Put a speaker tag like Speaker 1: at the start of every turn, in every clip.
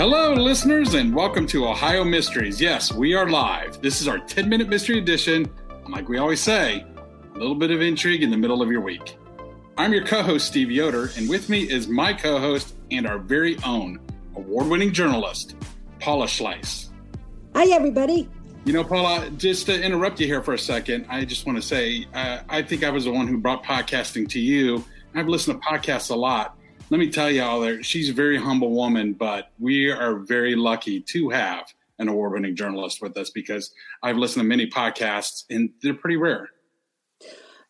Speaker 1: Hello, listeners, and welcome to Ohio Mysteries. Yes, we are live. This is our 10 minute mystery edition. And like we always say, a little bit of intrigue in the middle of your week. I'm your co host, Steve Yoder, and with me is my co host and our very own award winning journalist, Paula Schleis.
Speaker 2: Hi, everybody.
Speaker 1: You know, Paula, just to interrupt you here for a second, I just want to say uh, I think I was the one who brought podcasting to you. I've listened to podcasts a lot let me tell you all there, she's a very humble woman, but we are very lucky to have an award winning journalist with us because I've listened to many podcasts and they're pretty rare.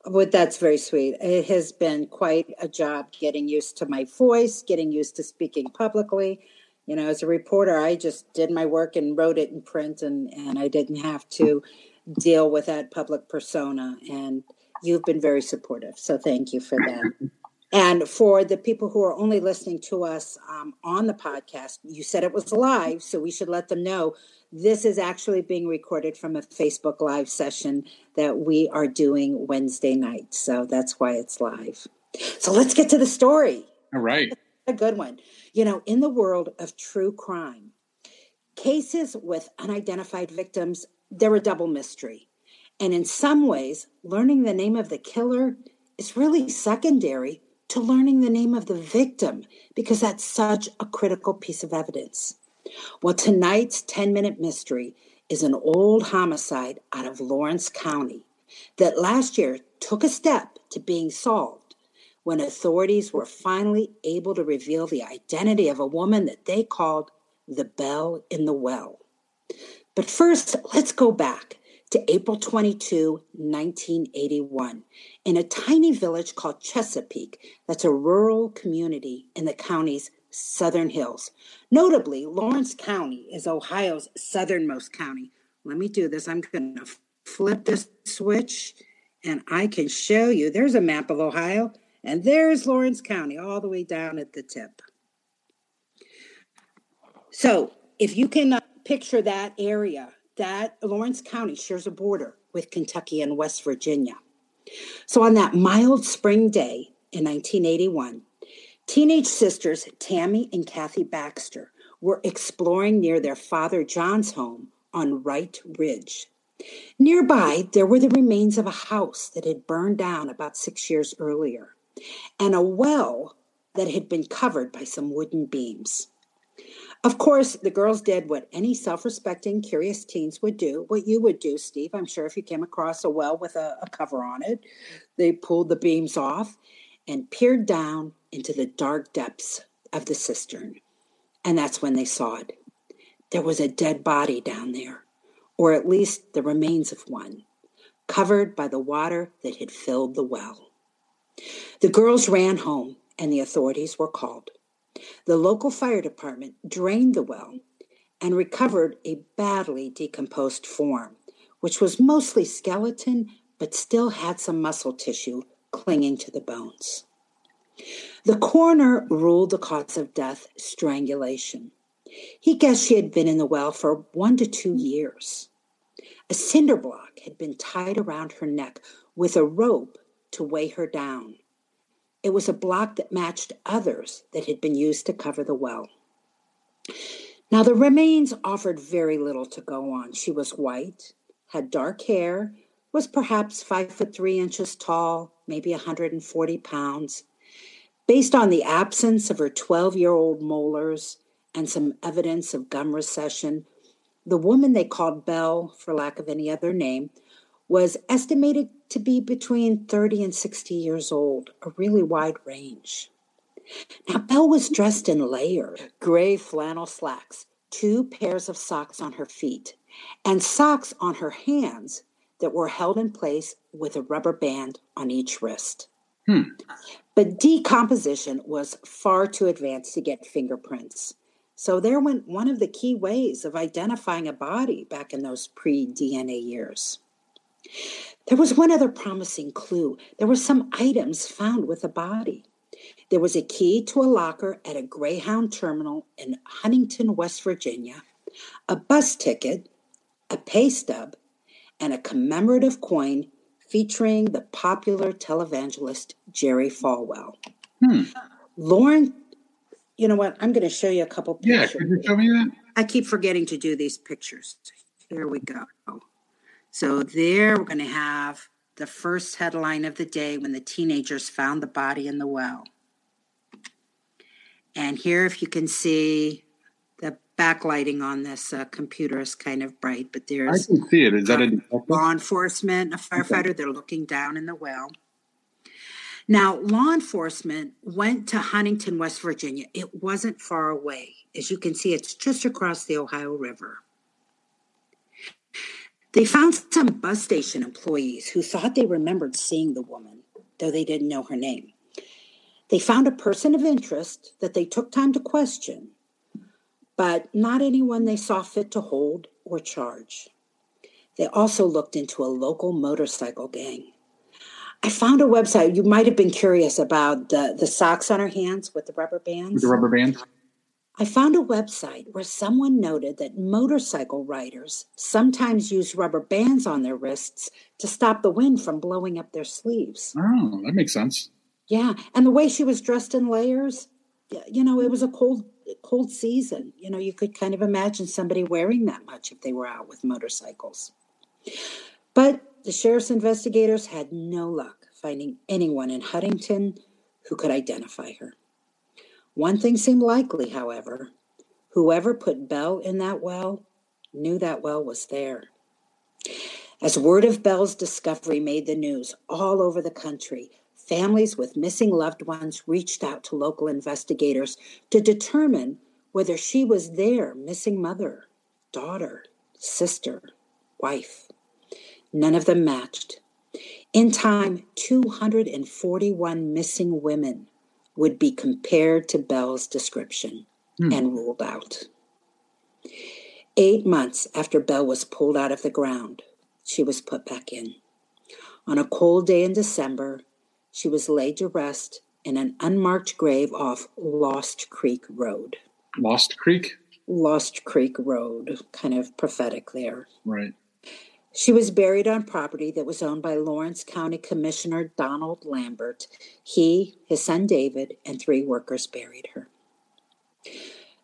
Speaker 2: Well, that's very sweet. It has been quite a job getting used to my voice, getting used to speaking publicly. You know, as a reporter, I just did my work and wrote it in print, and, and I didn't have to deal with that public persona. And you've been very supportive. So thank you for that. And for the people who are only listening to us um, on the podcast, you said it was live, so we should let them know this is actually being recorded from a Facebook Live session that we are doing Wednesday night. So that's why it's live. So let's get to the story.
Speaker 1: All right.
Speaker 2: A good one. You know, in the world of true crime, cases with unidentified victims, they're a double mystery. And in some ways, learning the name of the killer is really secondary to learning the name of the victim because that's such a critical piece of evidence. Well, tonight's 10 minute mystery is an old homicide out of Lawrence County that last year took a step to being solved when authorities were finally able to reveal the identity of a woman that they called the Belle in the Well. But first, let's go back to April 22, 1981, in a tiny village called Chesapeake, that's a rural community in the county's southern hills. Notably, Lawrence County is Ohio's southernmost county. Let me do this. I'm going to flip this switch and I can show you. There's a map of Ohio, and there's Lawrence County all the way down at the tip. So, if you can uh, picture that area, that Lawrence County shares a border with Kentucky and West Virginia. So on that mild spring day in 1981, teenage sisters Tammy and Kathy Baxter were exploring near their father John's home on Wright Ridge. Nearby, there were the remains of a house that had burned down about six years earlier and a well that had been covered by some wooden beams. Of course, the girls did what any self respecting, curious teens would do, what you would do, Steve. I'm sure if you came across a well with a, a, cover on it, they pulled the beams off and peered down into the dark depths of the cistern. And that's when they saw it. There was a dead body down there, or at least the remains of one, covered by the water that had filled the well. The girls ran home, and the authorities were called. The local fire department drained the well and recovered a badly decomposed form, which was mostly skeleton but still had some muscle tissue clinging to the bones. The coroner ruled the cause of death strangulation. He guessed she had been in the well for one to two years. A cinder block had been tied around her neck with a rope to weigh her down. It was a block that matched others that had been used to cover the well. Now, the remains offered very little to go on. She was white, had dark hair, was perhaps five foot three inches tall, maybe 140 pounds. Based on the absence of her 12 year old molars and some evidence of gum recession, the woman they called Belle, for lack of any other name, was estimated to be between 30 and 60 years old, a really wide range. Now, Belle was dressed in layers gray flannel slacks, two pairs of socks on her feet, and socks on her hands that were held in place with a rubber band on each wrist. Hmm. But decomposition was far too advanced to get fingerprints. So there went one of the key ways of identifying a body back in those pre DNA years. There was one other promising clue. There were some items found with the body. There was a key to a locker at a Greyhound terminal in Huntington, West Virginia, a bus ticket, a pay stub, and a commemorative coin featuring the popular televangelist Jerry Falwell. Hmm. Lauren, you know what? I'm going to show you a couple
Speaker 1: pictures. Yeah, could you show me that?
Speaker 2: I keep forgetting to do these pictures. Here we go. So there we're going to have the first headline of the day when the teenagers found the body in the well. And here, if you can see, the backlighting on this uh, computer is kind of bright, but there's
Speaker 1: I can see it. Is that a
Speaker 2: law enforcement, a firefighter? Okay. They're looking down in the well. Now, law enforcement went to Huntington, West Virginia. It wasn't far away. As you can see, it's just across the Ohio River. They found some bus station employees who thought they remembered seeing the woman, though they didn't know her name. They found a person of interest that they took time to question, but not anyone they saw fit to hold or charge. They also looked into a local motorcycle gang. I found a website. You might have been curious about the, the socks on her hands with the rubber bands.
Speaker 1: With the rubber bands?
Speaker 2: I found a website where someone noted that motorcycle riders sometimes use rubber bands on their wrists to stop the wind from blowing up their sleeves.
Speaker 1: Oh, that makes sense.
Speaker 2: Yeah, and the way she was dressed in layers, you know, it was a cold cold season. You know, you could kind of imagine somebody wearing that much if they were out with motorcycles. But the sheriff's investigators had no luck finding anyone in Huntington who could identify her. One thing seemed likely, however. Whoever put Belle in that well knew that well was there. As word of Belle's discovery made the news all over the country, families with missing loved ones reached out to local investigators to determine whether she was their missing mother, daughter, sister, wife. None of them matched. In time, 241 missing women would be compared to Belle's description hmm. and ruled out. Eight months after Belle was pulled out of the ground, she was put back in. On a cold day in December, she was laid to rest in an unmarked grave off Lost Creek Road.
Speaker 1: Lost Creek?
Speaker 2: Lost Creek Road, kind of prophetic there.
Speaker 1: Right.
Speaker 2: She was buried on property that was owned by Lawrence County Commissioner Donald Lambert. He, his son David, and three workers buried her.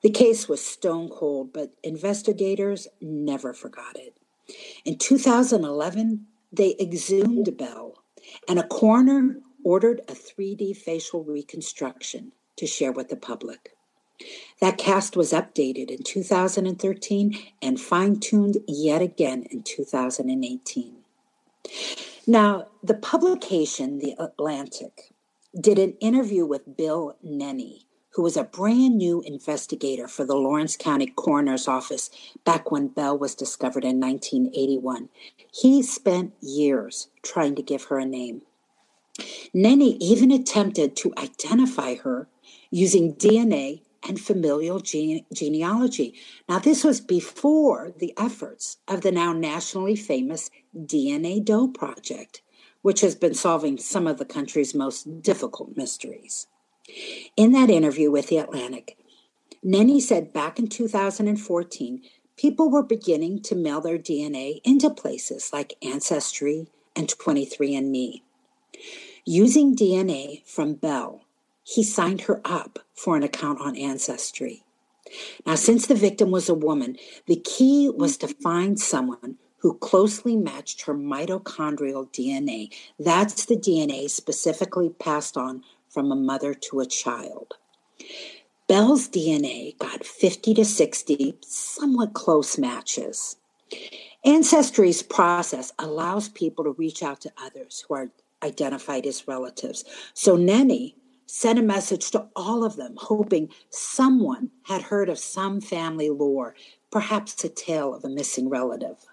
Speaker 2: The case was stone cold, but investigators never forgot it. In 2011, they exhumed Belle, and a coroner ordered a 3D facial reconstruction to share with the public. That cast was updated in 2013 and fine tuned yet again in 2018. Now, the publication, The Atlantic, did an interview with Bill Nenny, who was a brand new investigator for the Lawrence County Coroner's Office back when Belle was discovered in 1981. He spent years trying to give her a name. Nenny even attempted to identify her using DNA and familial gene- genealogy. Now, this was before the efforts of the now nationally famous DNA Doe Project, which has been solving some of the country's most difficult mysteries. In that interview with The Atlantic, Nenny said back in 2014, people were beginning to mail their DNA into places like Ancestry and 23andMe. Using DNA from Belle he signed her up for an account on Ancestry. Now, since the victim was a woman, the key was to find someone who closely matched her mitochondrial DNA. That's the DNA specifically passed on from a mother to a child. Belle's DNA got 50 to 60 somewhat close matches. Ancestry's process allows people to reach out to others who are identified as relatives. So Nenny sent a message to all of them, hoping someone had heard of some family lore, perhaps a tale of a missing relative.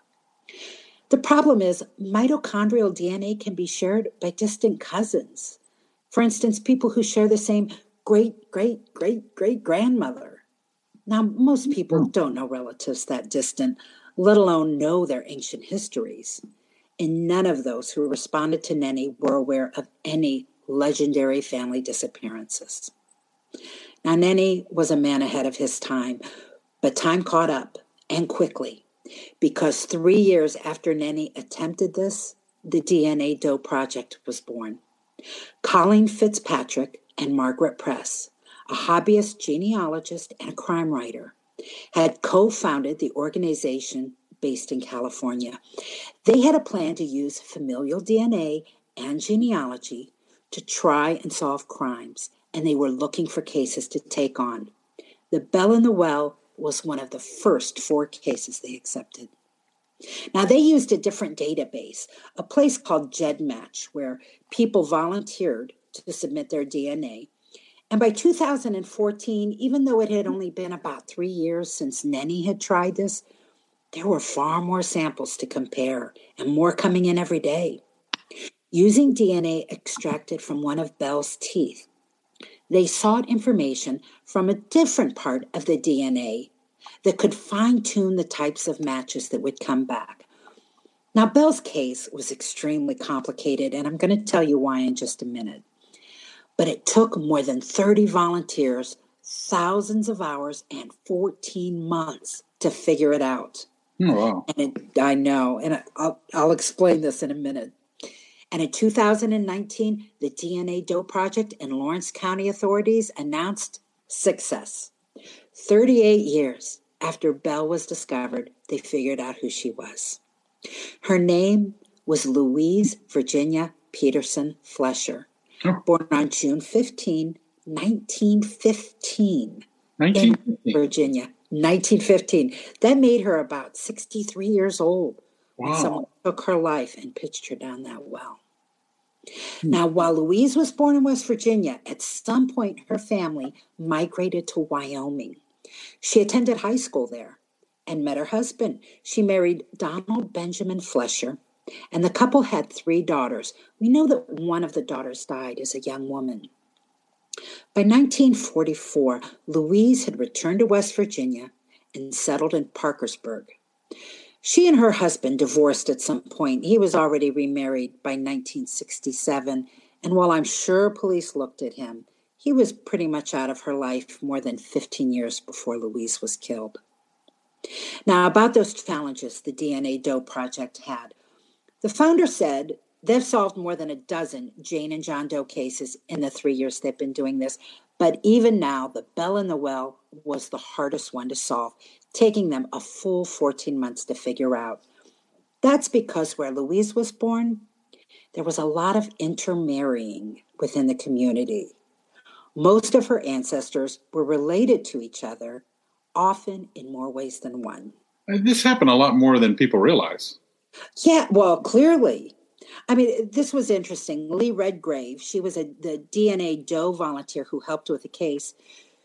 Speaker 2: The problem is, mitochondrial DNA can be shared by distant cousins. For instance, people who share the same great, great, great, great grandmother. Now, most people hmm. don't know relatives that distant, let alone know their ancient histories. And none of those who responded to Nenny were aware of any legendary family disappearances. Now, Nenny was a man ahead of his time, but time caught up and quickly because three years after Nenny attempted this, the DNA Doe Project was born. Colleen Fitzpatrick and Margaret Press, a hobbyist genealogist and a crime writer, had co founded the organization based in California. They had a plan to use familial DNA and genealogy to try and solve crimes, and they were looking for cases to take on. The Belle in the Well was one of the first four cases they accepted. Now, they used a different database, a place called GEDmatch, where people volunteered to submit their DNA. And by 2014, even though it had only been about three years since Nenny had tried this, there were far more samples to compare and more coming in every day. Using DNA extracted from one of Belle's teeth, they sought information from a different part of the DNA that could fine tune the types of matches that would come back. Now, Belle's case was extremely complicated, and I'm going to tell you why in just a minute. But it took more than 30 volunteers, thousands of hours, and 14 months to figure it out.
Speaker 1: Oh, wow.
Speaker 2: And it, I know, and I'll, I'll explain this in a minute. And in 2019, the DNA Doe Project and Lawrence County authorities announced success. 38 years after Belle was discovered, they figured out who she was. Her name was Louise Virginia Peterson Flesher oh. born on June 15, 1915, 1915. in Virginia. 1915. That made her about 63 years old wow. when someone took her life and pitched her down that well. Hmm. Now, while Louise was born in West Virginia, at some point her family migrated to Wyoming. She attended high school there and met her husband. She married Donald Benjamin Flesher and the couple had three daughters. We know that one of the daughters died as a young woman. By 1944, Louise had returned to West Virginia and settled in Parkersburg. She and her husband divorced at some point. He was already remarried by 1967, and while I'm sure police looked at him, he was pretty much out of her life more than 15 years before Louise was killed. Now, about those challenges the DNA Doe Project had, the founder said they've solved more than a dozen Jane and John Doe cases in the three years they've been doing this. But even now, the bell in the well was the hardest one to solve, taking them a full 14 months to figure out. That's because where Louise was born, there was a lot of intermarrying within the community. Most of her ancestors were related to each other, often in more ways than one.
Speaker 1: This happened a lot more than people realize.
Speaker 2: Yeah, well, clearly. I mean, this was interesting. Lee Redgrave, she was a, the DNA Doe volunteer who helped with the case.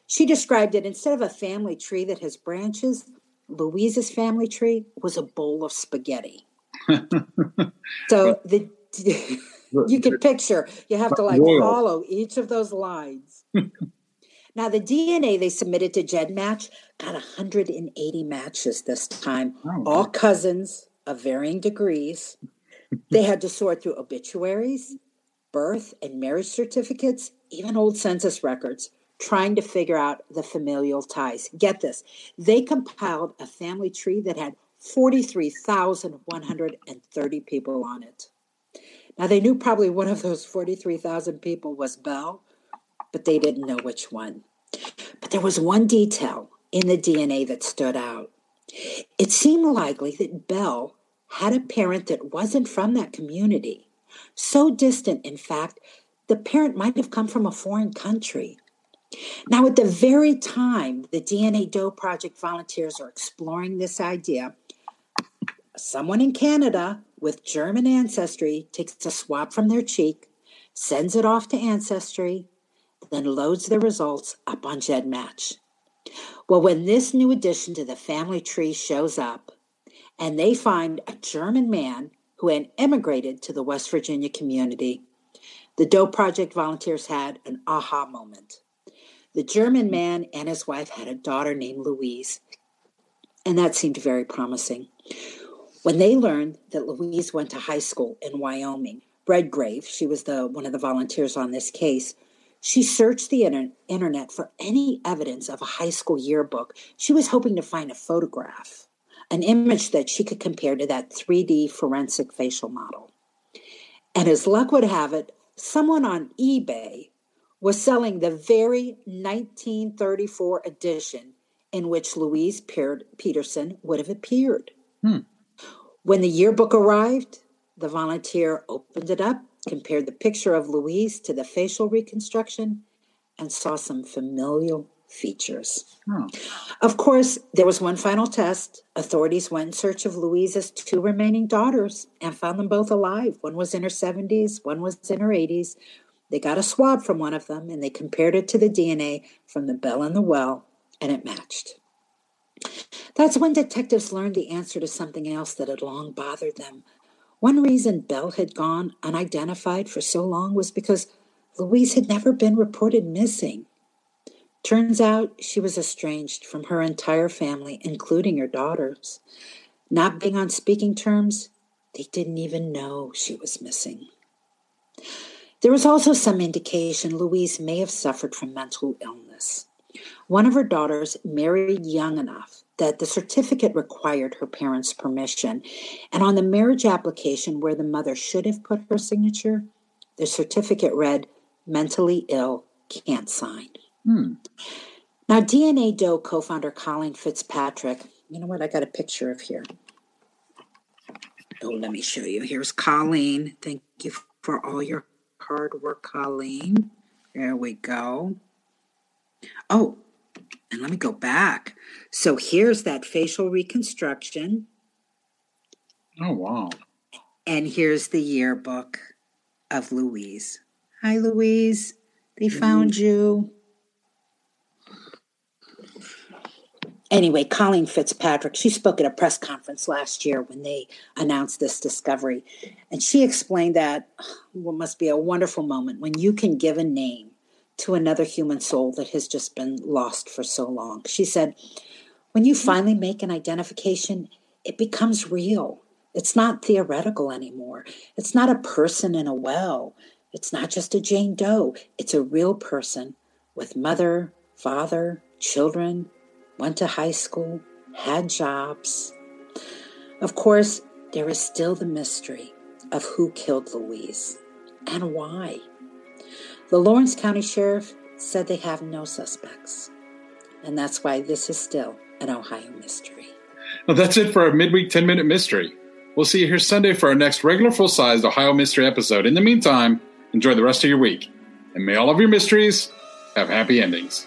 Speaker 2: She described it instead of a family tree that has branches, Louise's family tree was a bowl of spaghetti. so the you can picture you have to like follow each of those lines. now the DNA they submitted to GEDmatch got 180 matches this time, oh, all cousins, of varying degrees. they had to sort through obituaries, birth and marriage certificates, even old census records, trying to figure out the familial ties. Get this they compiled a family tree that had 43,130 people on it. Now, they knew probably one of those 43,000 people was Belle, but they didn't know which one. But there was one detail in the DNA that stood out. It seemed likely that Belle had a parent that wasn't from that community. So distant, in fact, the parent might have come from a foreign country. Now, at the very time the DNA Doe Project volunteers are exploring this idea, someone in Canada with German ancestry takes a swab from their cheek, sends it off to Ancestry, then loads the results up on GEDmatch. Well, when this new addition to the family tree shows up, and they find a German man who had immigrated to the West Virginia community, the Doe Project volunteers had an aha moment. The German man and his wife had a daughter named Louise, and that seemed very promising. When they learned that Louise went to high school in Wyoming, Redgrave, she was the one of the volunteers on this case, she searched the inter- internet for any evidence of a high school yearbook. She was hoping to find a photograph, an image that she could compare to that 3D forensic facial model. And as luck would have it, someone on eBay was selling the very 1934 edition in which Louise Peterson would have appeared. Hmm. When the yearbook arrived, the volunteer opened it up compared the picture of Louise to the facial reconstruction, and saw some familial features. Oh. Of course, there was one final test. Authorities went in search of Louise's two remaining daughters and found them both alive. One was in her 70s, one was in her 80s. They got a swab from one of them and they compared it to the DNA from the bell in the well, and it matched. That's when detectives learned the answer to something else that had long bothered them one reason Belle had gone unidentified for so long was because Louise had never been reported missing. Turns out she was estranged from her entire family, including her daughters. Not being on speaking terms, they didn't even know she was missing. There was also some indication Louise may have suffered from mental illness. One of her daughters married young enough that the certificate required her parents' permission. And on the marriage application, where the mother should have put her signature, the certificate read, mentally ill, can't sign. Hmm. Now, DNA Doe co founder Colleen Fitzpatrick, you know what? I got a picture of here. Oh, let me show you. Here's Colleen. Thank you for all your hard work, Colleen. There we go. Oh, and let me go back. So here's that facial reconstruction.
Speaker 1: Oh, wow.
Speaker 2: And here's the yearbook of Louise. Hi, Louise. They found you. Anyway, Colleen Fitzpatrick, she spoke at a press conference last year when they announced this discovery. And she explained that what must be a wonderful moment when you can give a name to another human soul that has just been lost for so long. She said, When you mm-hmm. finally make an identification, it becomes real. It's not theoretical anymore. It's not a person in a well. It's not just a Jane Doe. It's a real person with mother, father, children, went to high school, had jobs. Of course, there is still the mystery of who killed Louise and why. The Lawrence County Sheriff said they have no suspects. And that's why this is still an Ohio mystery.
Speaker 1: Well, that's it for our midweek 10 minute mystery. We'll see you here Sunday for our next regular full sized Ohio mystery episode. In the meantime, enjoy the rest of your week. And may all of your mysteries have happy endings.